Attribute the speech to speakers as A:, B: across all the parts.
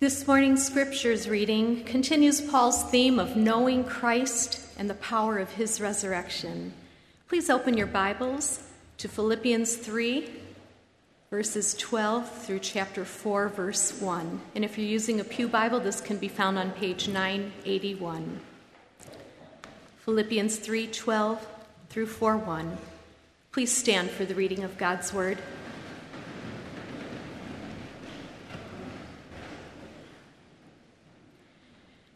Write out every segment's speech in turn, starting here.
A: This morning's scriptures reading continues Paul's theme of knowing Christ and the power of his resurrection. Please open your Bibles to Philippians 3, verses 12 through chapter 4, verse 1. And if you're using a Pew Bible, this can be found on page 981. Philippians 3, 12 through 4, 1. Please stand for the reading of God's Word.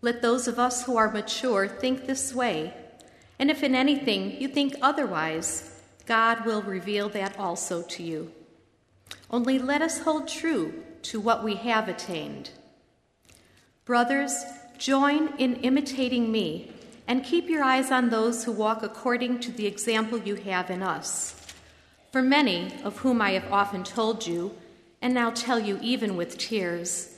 A: Let those of us who are mature think this way, and if in anything you think otherwise, God will reveal that also to you. Only let us hold true to what we have attained. Brothers, join in imitating me and keep your eyes on those who walk according to the example you have in us. For many, of whom I have often told you, and now tell you even with tears,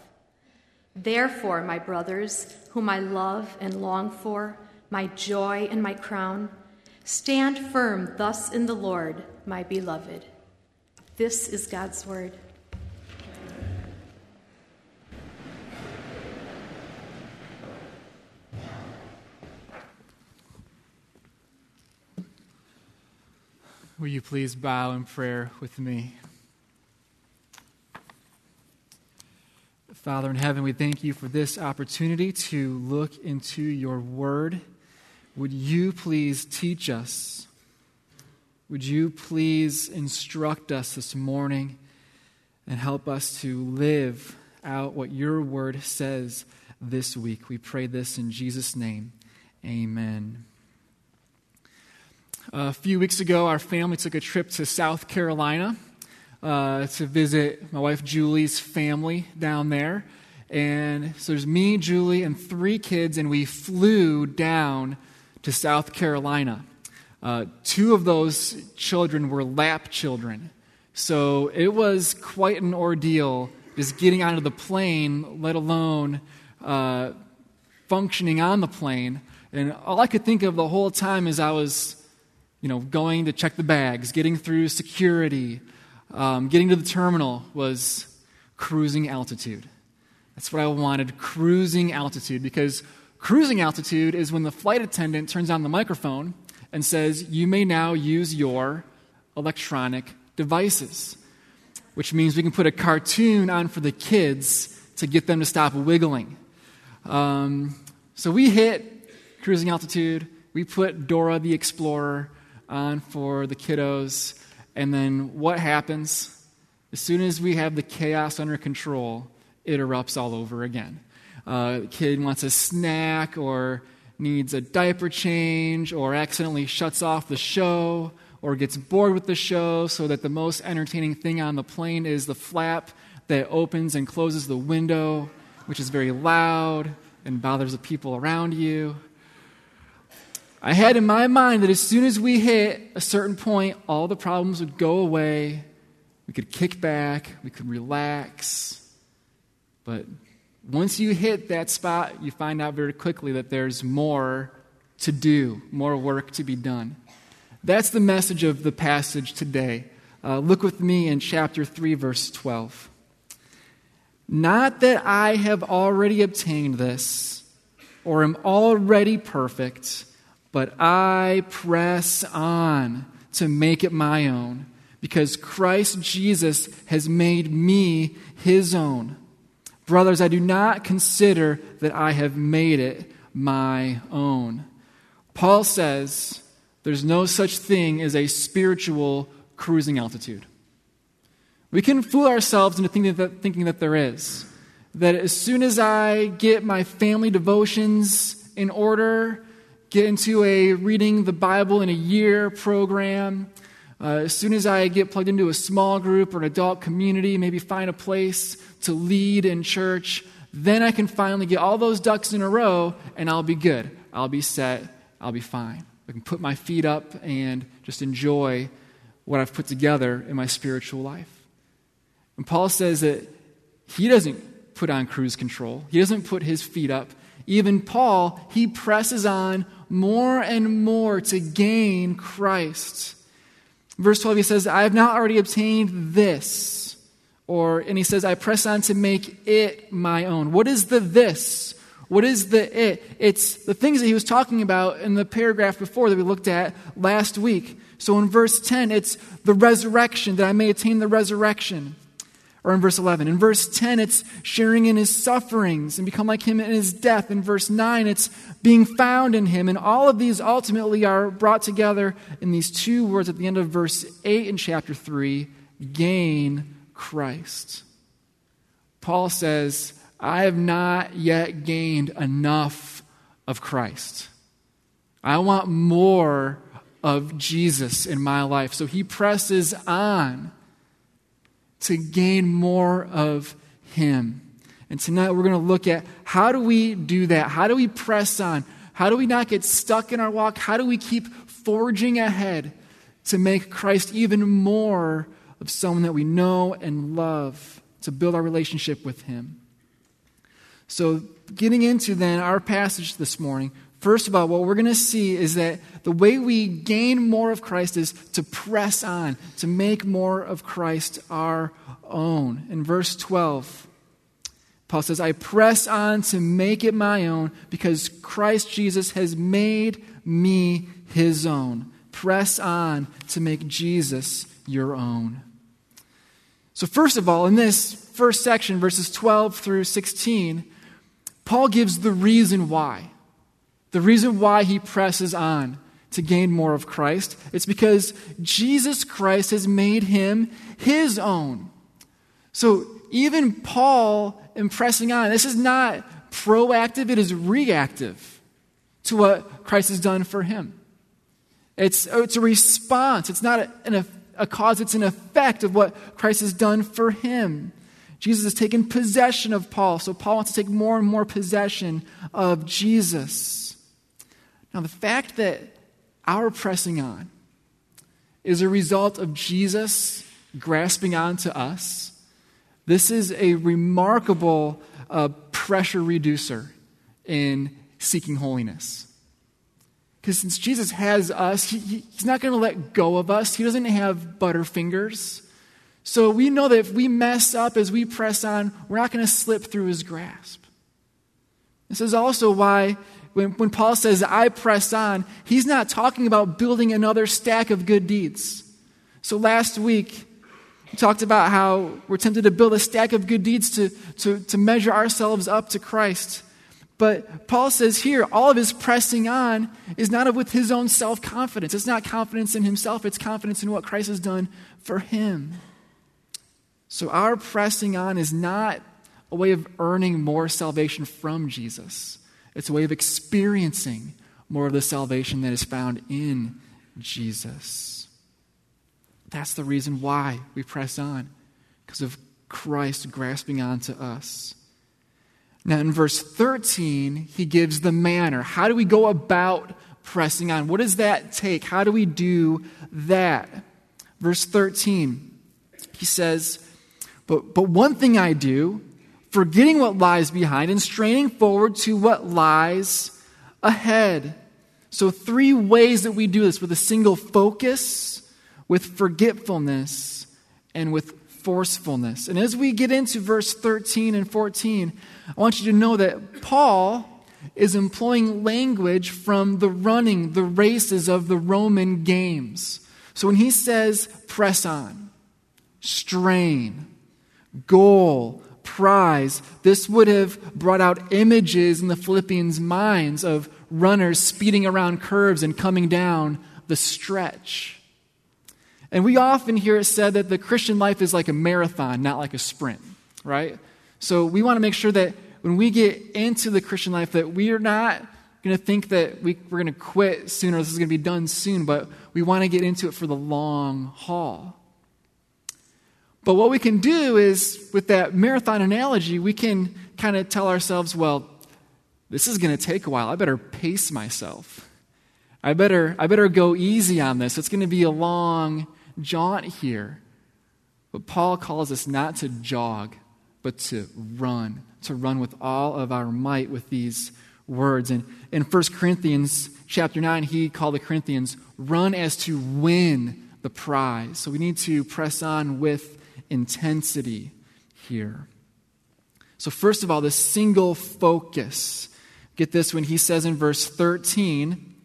A: Therefore, my brothers, whom I love and long for, my joy and my crown, stand firm thus in the Lord, my beloved. This is God's word.
B: Will you please bow in prayer with me? Father in heaven, we thank you for this opportunity to look into your word. Would you please teach us? Would you please instruct us this morning and help us to live out what your word says this week? We pray this in Jesus' name. Amen. A few weeks ago, our family took a trip to South Carolina uh, to visit my wife Julie's family down there. And so there's me, Julie, and three kids, and we flew down to South Carolina. Uh, two of those children were lap children. So it was quite an ordeal just getting onto the plane, let alone uh, functioning on the plane. And all I could think of the whole time is I was, you know, going to check the bags, getting through security, um, getting to the terminal was cruising altitude. That's what I wanted cruising altitude because cruising altitude is when the flight attendant turns on the microphone and says, You may now use your electronic devices, which means we can put a cartoon on for the kids to get them to stop wiggling. Um, so we hit cruising altitude. We put Dora the Explorer on for the kiddos. And then what happens? As soon as we have the chaos under control, it erupts all over again. Uh, kid wants a snack or needs a diaper change or accidentally shuts off the show or gets bored with the show so that the most entertaining thing on the plane is the flap that opens and closes the window, which is very loud and bothers the people around you. I had in my mind that as soon as we hit a certain point, all the problems would go away. We could kick back, we could relax. But once you hit that spot, you find out very quickly that there's more to do, more work to be done. That's the message of the passage today. Uh, look with me in chapter 3, verse 12. Not that I have already obtained this or am already perfect but I press on to make it my own because Christ Jesus has made me his own. Brothers, I do not consider that I have made it my own. Paul says there's no such thing as a spiritual cruising altitude. We can fool ourselves into thinking that, thinking that there is. That as soon as I get my family devotions in order, get into a reading the Bible in a year program, uh, as soon as I get plugged into a small group or an adult community, maybe find a place to lead in church, then I can finally get all those ducks in a row and I'll be good. I'll be set. I'll be fine. I can put my feet up and just enjoy what I've put together in my spiritual life. And Paul says that he doesn't put on cruise control, he doesn't put his feet up. Even Paul, he presses on more and more to gain Christ. Verse 12, he says, I have not already obtained this. Or, and he says, I press on to make it my own. What is the this? What is the it? It's the things that he was talking about in the paragraph before that we looked at last week. So in verse 10, it's the resurrection, that I may attain the resurrection. Or in verse 11. In verse 10, it's sharing in his sufferings and become like him in his death. In verse 9, it's being found in him. And all of these ultimately are brought together in these two words at the end of verse 8 in chapter 3 gain Christ. Paul says, I have not yet gained enough of Christ. I want more of Jesus in my life. So he presses on to gain more of Him. And tonight we're going to look at how do we do that? How do we press on? How do we not get stuck in our walk? How do we keep forging ahead to make Christ even more of someone that we know and love, to build our relationship with Him? So, getting into then our passage this morning, First of all, what we're going to see is that the way we gain more of Christ is to press on, to make more of Christ our own. In verse 12, Paul says, I press on to make it my own because Christ Jesus has made me his own. Press on to make Jesus your own. So, first of all, in this first section, verses 12 through 16, Paul gives the reason why. The reason why he presses on to gain more of Christ, it's because Jesus Christ has made him his own. So even Paul in pressing on, this is not proactive, it is reactive to what Christ has done for him. It's, it's a response, it's not a, a, a cause, it's an effect of what Christ has done for him. Jesus has taken possession of Paul, so Paul wants to take more and more possession of Jesus. Now, the fact that our pressing on is a result of Jesus grasping on to us, this is a remarkable uh, pressure reducer in seeking holiness. Because since Jesus has us, he, he's not going to let go of us. He doesn't have butterfingers. So we know that if we mess up as we press on, we're not going to slip through his grasp. This is also why when, when Paul says, I press on, he's not talking about building another stack of good deeds. So last week, we talked about how we're tempted to build a stack of good deeds to, to, to measure ourselves up to Christ. But Paul says here, all of his pressing on is not with his own self confidence. It's not confidence in himself, it's confidence in what Christ has done for him. So our pressing on is not a way of earning more salvation from Jesus. It's a way of experiencing more of the salvation that is found in Jesus. That's the reason why we press on, because of Christ grasping onto us. Now, in verse 13, he gives the manner. How do we go about pressing on? What does that take? How do we do that? Verse 13, he says, But, but one thing I do, forgetting what lies behind and straining forward to what lies ahead. So, three ways that we do this with a single focus, with forgetfulness, and with forcefulness. And as we get into verse 13 and 14, I want you to know that Paul is employing language from the running, the races of the Roman games. So when he says press on, strain, goal, prize. This would have brought out images in the Philippians' minds of runners speeding around curves and coming down the stretch. And we often hear it said that the Christian life is like a marathon, not like a sprint, right? So we want to make sure that when we get into the Christian life that we are not going to think that we, we're going to quit sooner, this is going to be done soon, but we want to get into it for the long haul. But what we can do is, with that marathon analogy, we can kind of tell ourselves, well, this is going to take a while. I better pace myself. I better, I better go easy on this. It's going to be a long jaunt here. But Paul calls us not to jog, but to run, to run with all of our might with these words. And in 1 Corinthians chapter 9, he called the Corinthians, run as to win the prize. So we need to press on with intensity here. So, first of all, the single focus. Get this when he says in verse 13,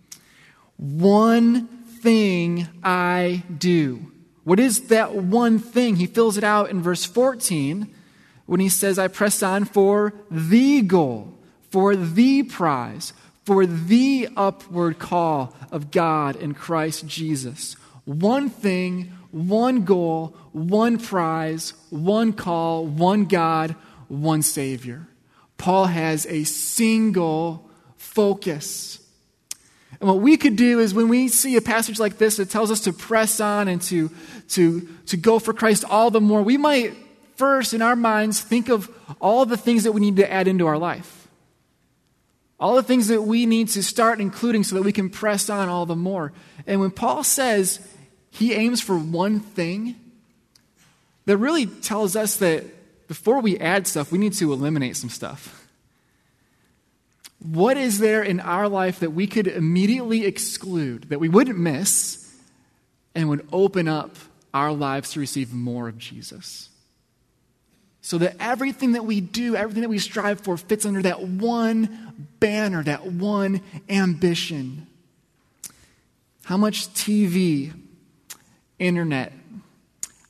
B: one thing I do. What is that one thing? He fills it out in verse 14 when he says, I press on for the goal, for the prize, for the upward call of God in Christ Jesus. One thing, one goal, one prize, one call, one God, one Savior. Paul has a single focus. And what we could do is when we see a passage like this that tells us to press on and to, to, to go for Christ all the more, we might first in our minds think of all the things that we need to add into our life. All the things that we need to start including so that we can press on all the more. And when Paul says he aims for one thing, that really tells us that before we add stuff, we need to eliminate some stuff. What is there in our life that we could immediately exclude, that we wouldn't miss, and would open up our lives to receive more of Jesus? So that everything that we do, everything that we strive for, fits under that one banner, that one ambition. How much TV, internet,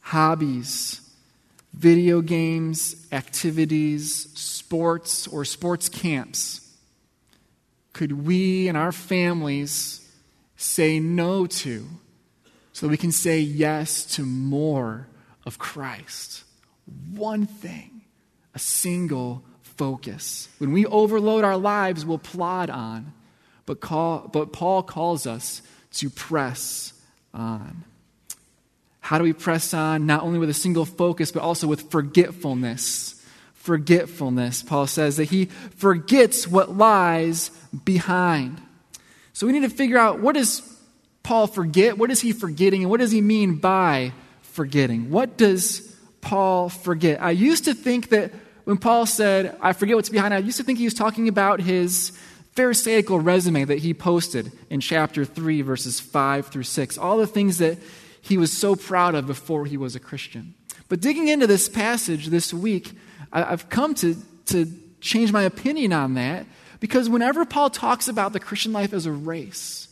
B: hobbies, video games, activities, sports, or sports camps could we and our families say no to so that we can say yes to more of Christ? One thing, a single focus. When we overload our lives, we'll plod on. But, call, but Paul calls us to press on. How do we press on? Not only with a single focus, but also with forgetfulness forgetfulness. Paul says that he forgets what lies behind. So we need to figure out what does Paul forget? What is he forgetting? And what does he mean by forgetting? What does Paul forget? I used to think that when Paul said, I forget what's behind, I used to think he was talking about his Pharisaical resume that he posted in chapter 3, verses 5 through 6. All the things that he was so proud of before he was a Christian. But digging into this passage this week, I've come to, to change my opinion on that because whenever Paul talks about the Christian life as a race,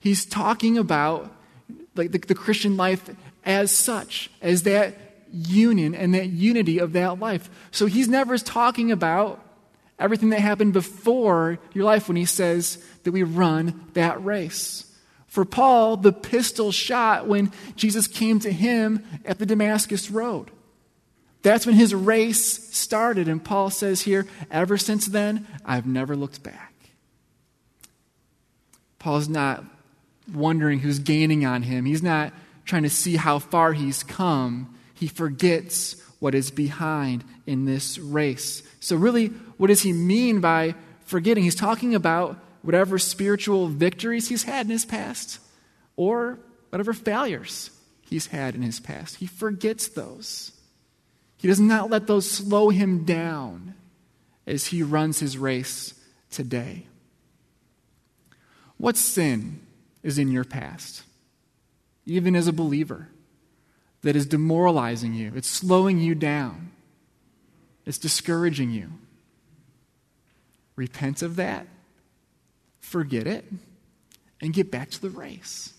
B: he's talking about like the, the Christian life as such, as that union and that unity of that life. So he's never talking about everything that happened before your life when he says that we run that race. For Paul, the pistol shot when Jesus came to him at the Damascus Road. That's when his race started. And Paul says here, ever since then, I've never looked back. Paul's not wondering who's gaining on him, he's not trying to see how far he's come. He forgets what is behind in this race. So, really, what does he mean by forgetting? He's talking about whatever spiritual victories he's had in his past or whatever failures he's had in his past. He forgets those. He does not let those slow him down as he runs his race today. What sin is in your past, even as a believer, that is demoralizing you? It's slowing you down, it's discouraging you. Repent of that, forget it, and get back to the race.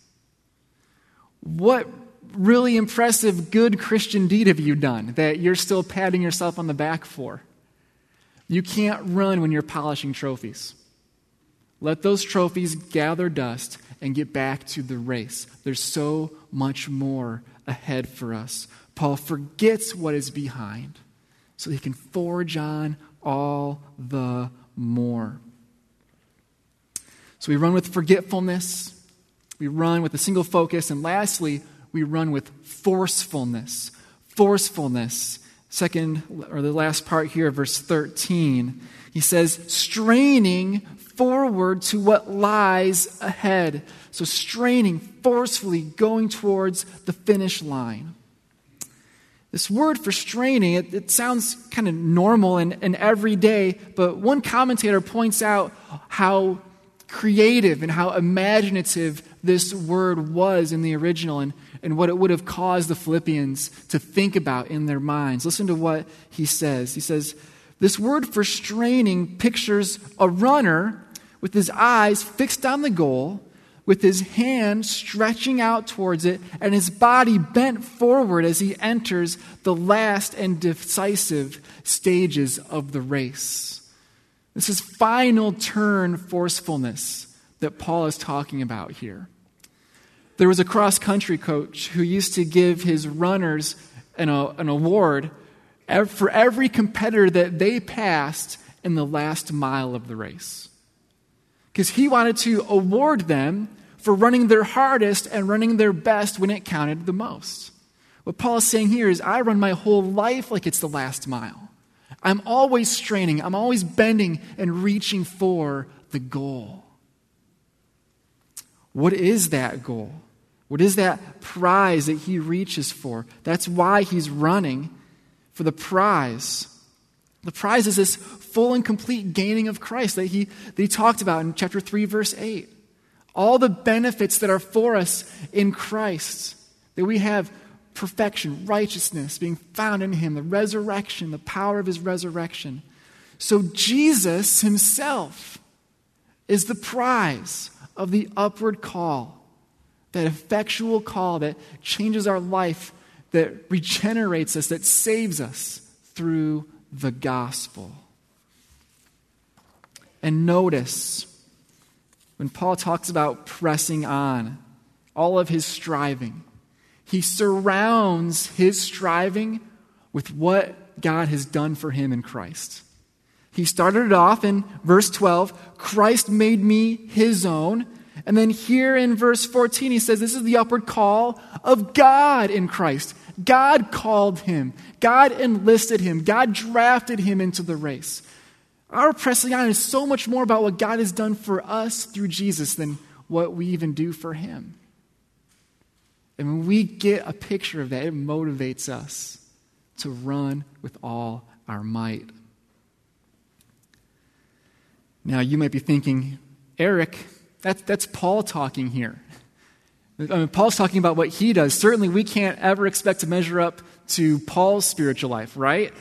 B: What really impressive, good Christian deed have you done that you're still patting yourself on the back for? You can't run when you're polishing trophies. Let those trophies gather dust and get back to the race. There's so much more ahead for us. Paul forgets what is behind so he can forge on all the more. So we run with forgetfulness, we run with a single focus, and lastly, we run with forcefulness. Forcefulness. Second, or the last part here, verse 13, he says, straining forward to what lies ahead. So, straining, forcefully going towards the finish line. This word for straining, it, it sounds kind of normal and, and everyday, but one commentator points out how creative and how imaginative this word was in the original and, and what it would have caused the Philippians to think about in their minds. Listen to what he says. He says, This word for straining pictures a runner with his eyes fixed on the goal with his hand stretching out towards it and his body bent forward as he enters the last and decisive stages of the race. This is final turn forcefulness that Paul is talking about here. There was a cross country coach who used to give his runners an, an award for every competitor that they passed in the last mile of the race because he wanted to award them for running their hardest and running their best when it counted the most. What Paul is saying here is I run my whole life like it's the last mile. I'm always straining, I'm always bending and reaching for the goal. What is that goal? What is that prize that he reaches for? That's why he's running for the prize. The prize is this full and complete gaining of Christ that he, that he talked about in chapter 3, verse 8. All the benefits that are for us in Christ, that we have perfection, righteousness, being found in him, the resurrection, the power of his resurrection. So Jesus himself is the prize of the upward call, that effectual call that changes our life, that regenerates us, that saves us through the gospel. And notice when Paul talks about pressing on, all of his striving, he surrounds his striving with what God has done for him in Christ. He started it off in verse 12 Christ made me his own. And then here in verse 14, he says, This is the upward call of God in Christ. God called him, God enlisted him, God drafted him into the race. Our pressing on is so much more about what God has done for us through Jesus than what we even do for him. And when we get a picture of that, it motivates us to run with all our might. Now, you might be thinking, Eric, that's, that's Paul talking here. I mean, Paul's talking about what he does. Certainly, we can't ever expect to measure up to Paul's spiritual life, right?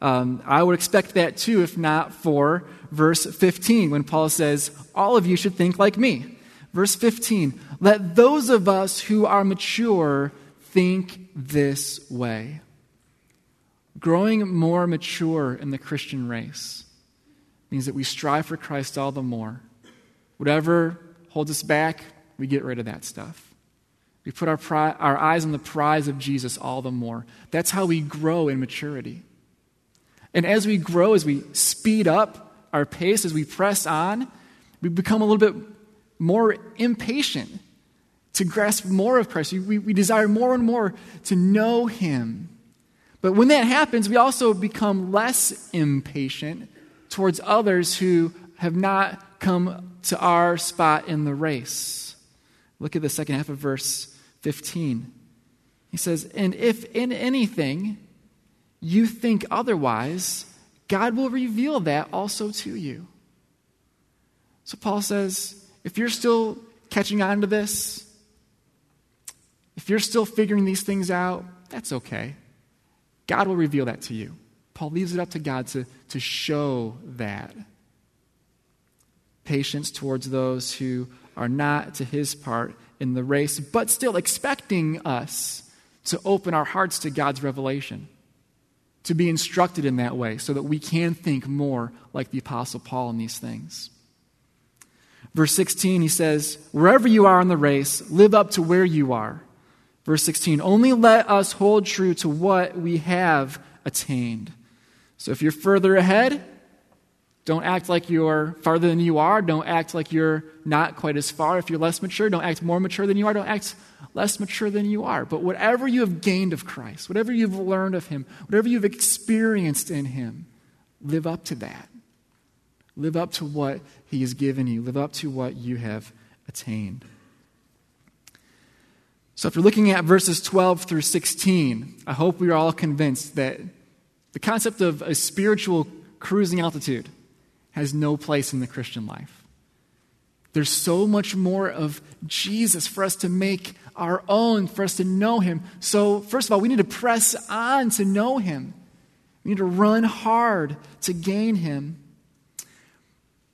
B: Um, I would expect that too, if not for verse 15, when Paul says, All of you should think like me. Verse 15, let those of us who are mature think this way. Growing more mature in the Christian race means that we strive for Christ all the more. Whatever holds us back, we get rid of that stuff. We put our, pri- our eyes on the prize of Jesus all the more. That's how we grow in maturity. And as we grow, as we speed up our pace, as we press on, we become a little bit more impatient to grasp more of Christ. We, we desire more and more to know Him. But when that happens, we also become less impatient towards others who have not come to our spot in the race. Look at the second half of verse 15. He says, And if in anything you think otherwise, God will reveal that also to you. So Paul says, if you're still catching on to this, if you're still figuring these things out, that's okay. God will reveal that to you. Paul leaves it up to God to, to show that. patience towards those who are not to his part in the race, but still expecting us to open our hearts to God's revelation, to be instructed in that way so that we can think more like the Apostle Paul in these things. Verse 16, he says, Wherever you are in the race, live up to where you are. Verse 16, only let us hold true to what we have attained. So if you're further ahead, don't act like you're farther than you are. Don't act like you're not quite as far. If you're less mature, don't act more mature than you are. Don't act less mature than you are. But whatever you have gained of Christ, whatever you've learned of Him, whatever you've experienced in Him, live up to that. Live up to what He has given you. Live up to what you have attained. So, if you're looking at verses 12 through 16, I hope we are all convinced that the concept of a spiritual cruising altitude has no place in the Christian life. There's so much more of Jesus for us to make our own, for us to know Him. So, first of all, we need to press on to know Him. We need to run hard to gain Him.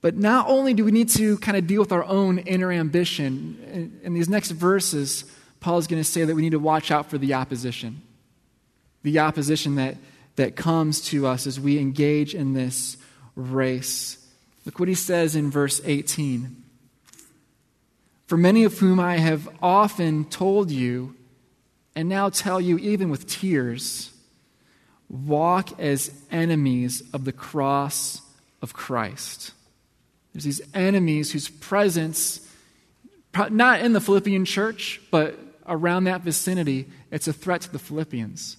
B: But not only do we need to kind of deal with our own inner ambition, in these next verses, Paul is going to say that we need to watch out for the opposition. The opposition that, that comes to us as we engage in this race. Look what he says in verse 18. For many of whom I have often told you, and now tell you even with tears, walk as enemies of the cross of Christ. There's these enemies whose presence, not in the Philippian church, but around that vicinity, it's a threat to the Philippians.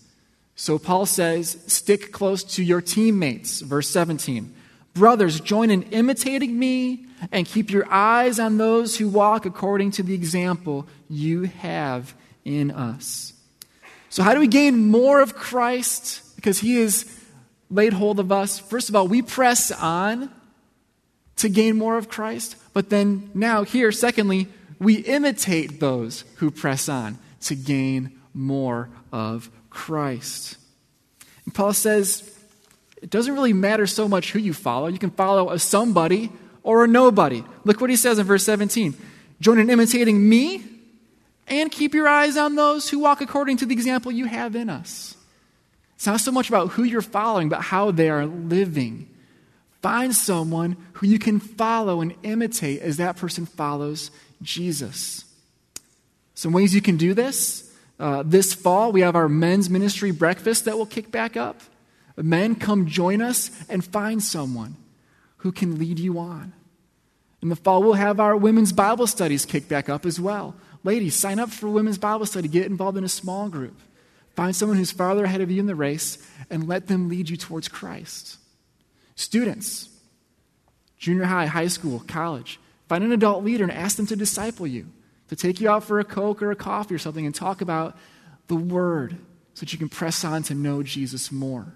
B: So Paul says, stick close to your teammates, verse 17. Brothers, join in imitating me and keep your eyes on those who walk according to the example you have in us. So, how do we gain more of Christ? Because he has laid hold of us. First of all, we press on to gain more of Christ. But then, now, here, secondly, we imitate those who press on to gain more of Christ. And Paul says, it doesn't really matter so much who you follow. You can follow a somebody or a nobody. Look what he says in verse 17 Join in imitating me and keep your eyes on those who walk according to the example you have in us. It's not so much about who you're following, but how they are living. Find someone who you can follow and imitate as that person follows Jesus. Some ways you can do this. Uh, this fall, we have our men's ministry breakfast that will kick back up. Men, come join us and find someone who can lead you on. In the fall, we'll have our women's Bible studies kick back up as well. Ladies, sign up for women's Bible study. Get involved in a small group. Find someone who's farther ahead of you in the race and let them lead you towards Christ. Students, junior high, high school, college, find an adult leader and ask them to disciple you, to take you out for a Coke or a coffee or something and talk about the Word so that you can press on to know Jesus more.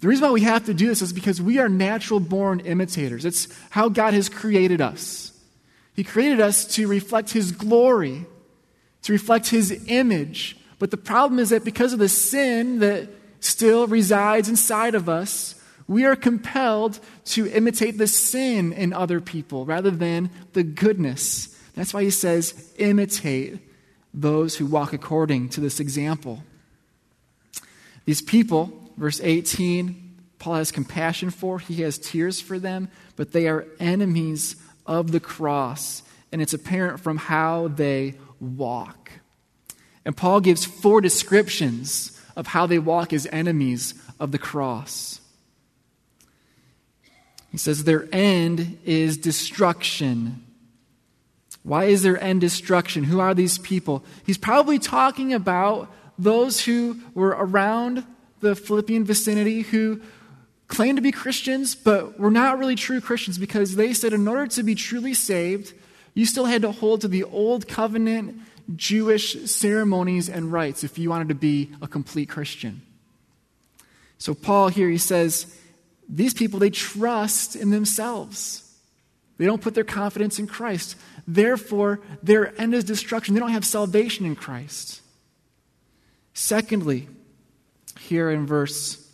B: The reason why we have to do this is because we are natural born imitators. It's how God has created us. He created us to reflect His glory, to reflect His image. But the problem is that because of the sin that still resides inside of us, we are compelled to imitate the sin in other people rather than the goodness. That's why he says, imitate those who walk according to this example. These people, verse 18, Paul has compassion for, he has tears for them, but they are enemies of the cross, and it's apparent from how they walk. And Paul gives four descriptions of how they walk as enemies of the cross. He says their end is destruction. Why is their end destruction? Who are these people? He's probably talking about those who were around the Philippian vicinity who claimed to be Christians, but were not really true Christians because they said in order to be truly saved, you still had to hold to the old covenant Jewish ceremonies and rites if you wanted to be a complete Christian. So, Paul here, he says, these people, they trust in themselves. They don't put their confidence in Christ. Therefore, their end is destruction. They don't have salvation in Christ. Secondly, here in verse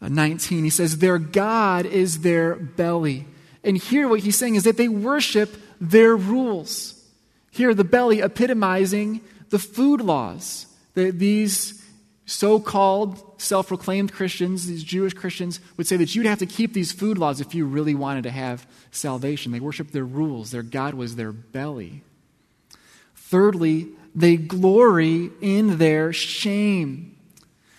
B: uh, 19. He says, Their God is their belly, And here, what he's saying is that they worship their rules. Here, the belly epitomizing the food laws that these so called self proclaimed Christians, these Jewish Christians, would say that you'd have to keep these food laws if you really wanted to have salvation. They worshiped their rules, their God was their belly. Thirdly, they glory in their shame.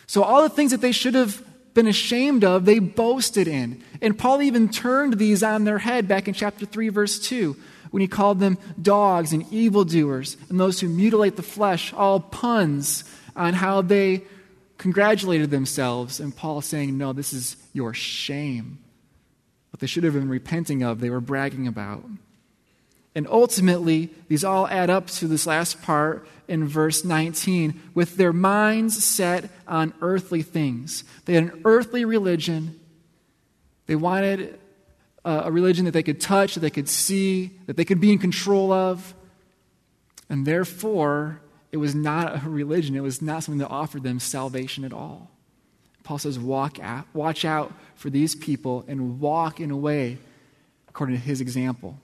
B: So, all the things that they should have been ashamed of, they boasted in. And Paul even turned these on their head back in chapter 3, verse 2, when he called them dogs and evildoers and those who mutilate the flesh, all puns on how they congratulated themselves. And Paul saying, No, this is your shame. What they should have been repenting of, they were bragging about. And ultimately, these all add up to this last part in verse 19 with their minds set on earthly things. They had an earthly religion. They wanted uh, a religion that they could touch, that they could see, that they could be in control of. And therefore, it was not a religion, it was not something that offered them salvation at all. Paul says, walk out, watch out for these people and walk in a way according to his example.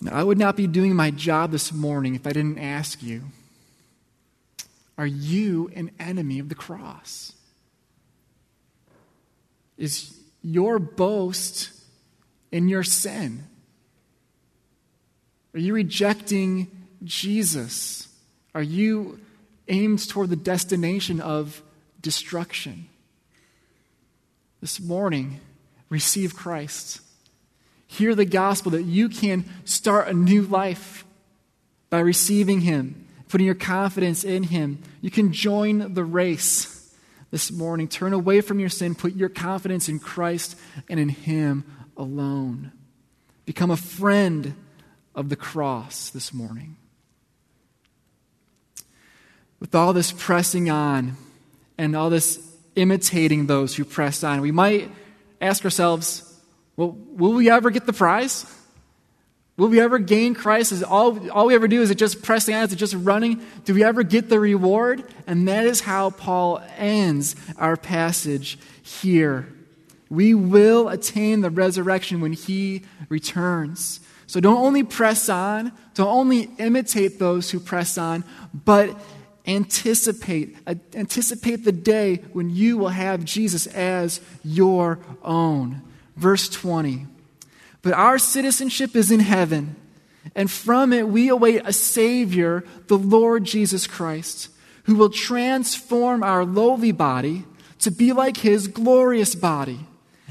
B: Now, I would not be doing my job this morning if I didn't ask you Are you an enemy of the cross? Is your boast in your sin? Are you rejecting Jesus? Are you aimed toward the destination of destruction? This morning, receive Christ. Hear the gospel that you can start a new life by receiving Him, putting your confidence in Him. You can join the race this morning. Turn away from your sin, put your confidence in Christ and in Him alone. Become a friend of the cross this morning. With all this pressing on and all this imitating those who press on, we might ask ourselves, well, will we ever get the prize? Will we ever gain Christ? Is all, all we ever do is it just pressing on? Is it just running? Do we ever get the reward? And that is how Paul ends our passage here. We will attain the resurrection when he returns. So don't only press on, don't only imitate those who press on, but anticipate uh, anticipate the day when you will have Jesus as your own. Verse 20. But our citizenship is in heaven, and from it we await a Savior, the Lord Jesus Christ, who will transform our lowly body to be like his glorious body,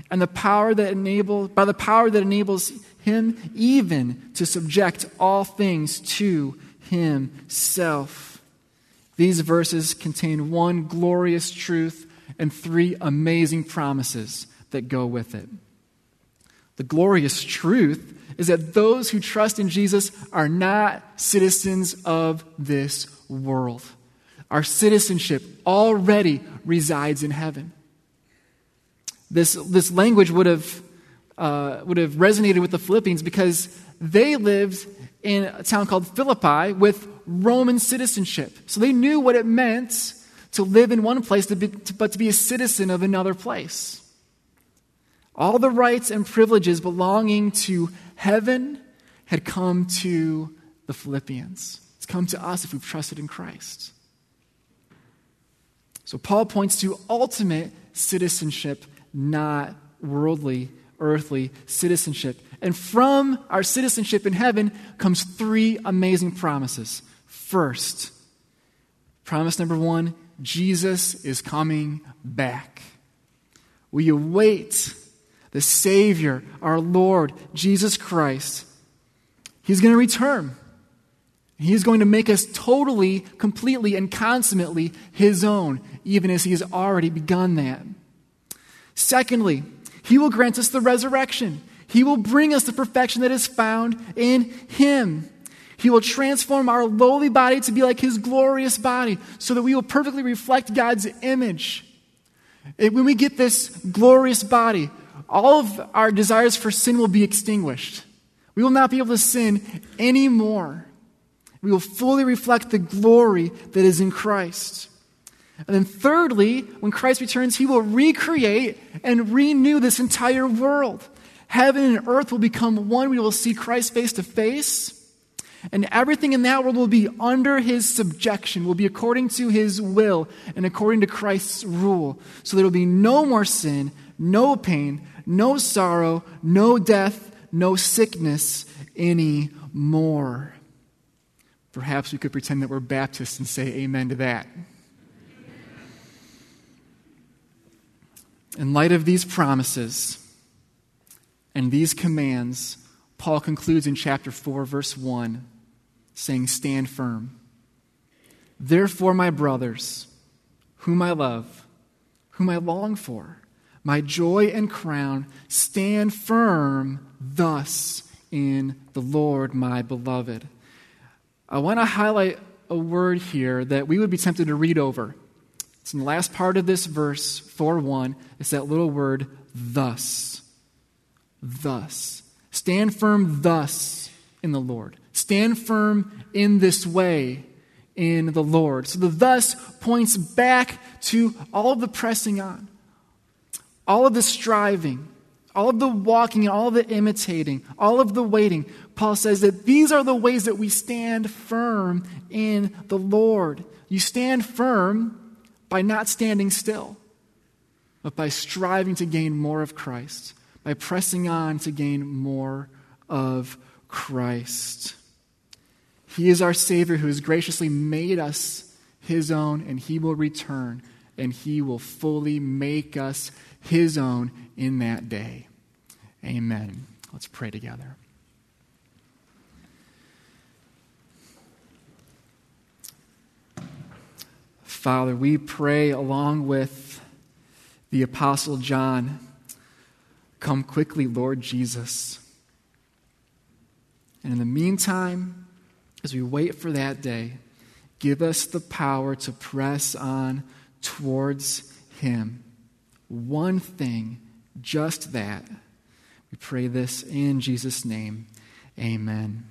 B: and the power that enables by the power that enables him even to subject all things to himself. These verses contain one glorious truth and three amazing promises that go with it. The glorious truth is that those who trust in Jesus are not citizens of this world. Our citizenship already resides in heaven. This, this language would have, uh, would have resonated with the Philippians because they lived in a town called Philippi with Roman citizenship. So they knew what it meant to live in one place, to be, to, but to be a citizen of another place. All the rights and privileges belonging to heaven had come to the Philippians. It's come to us if we've trusted in Christ. So Paul points to ultimate citizenship, not worldly, earthly citizenship. And from our citizenship in heaven comes three amazing promises. First, promise number one Jesus is coming back. We await the Savior, our Lord, Jesus Christ. He's going to return. He's going to make us totally, completely, and consummately His own, even as He has already begun that. Secondly, He will grant us the resurrection. He will bring us the perfection that is found in Him. He will transform our lowly body to be like His glorious body so that we will perfectly reflect God's image. When we get this glorious body, all of our desires for sin will be extinguished. We will not be able to sin anymore. We will fully reflect the glory that is in Christ. And then, thirdly, when Christ returns, he will recreate and renew this entire world. Heaven and earth will become one. We will see Christ face to face. And everything in that world will be under his subjection, will be according to his will and according to Christ's rule. So there will be no more sin, no pain, no sorrow, no death, no sickness anymore. Perhaps we could pretend that we're Baptists and say amen to that. In light of these promises and these commands, Paul concludes in chapter 4, verse 1, saying, Stand firm. Therefore, my brothers, whom I love, whom I long for, my joy and crown, stand firm thus in the Lord, my beloved. I want to highlight a word here that we would be tempted to read over. It's in the last part of this verse, 4 1. It's that little word, thus. Thus. Stand firm thus in the Lord. Stand firm in this way in the Lord. So the thus points back to all of the pressing on, all of the striving, all of the walking, all of the imitating, all of the waiting. Paul says that these are the ways that we stand firm in the Lord. You stand firm by not standing still, but by striving to gain more of Christ, by pressing on to gain more of Christ. He is our Savior who has graciously made us His own, and He will return, and He will fully make us His own in that day. Amen. Let's pray together. Father, we pray along with the Apostle John come quickly, Lord Jesus. And in the meantime, as we wait for that day, give us the power to press on towards Him. One thing, just that. We pray this in Jesus' name. Amen.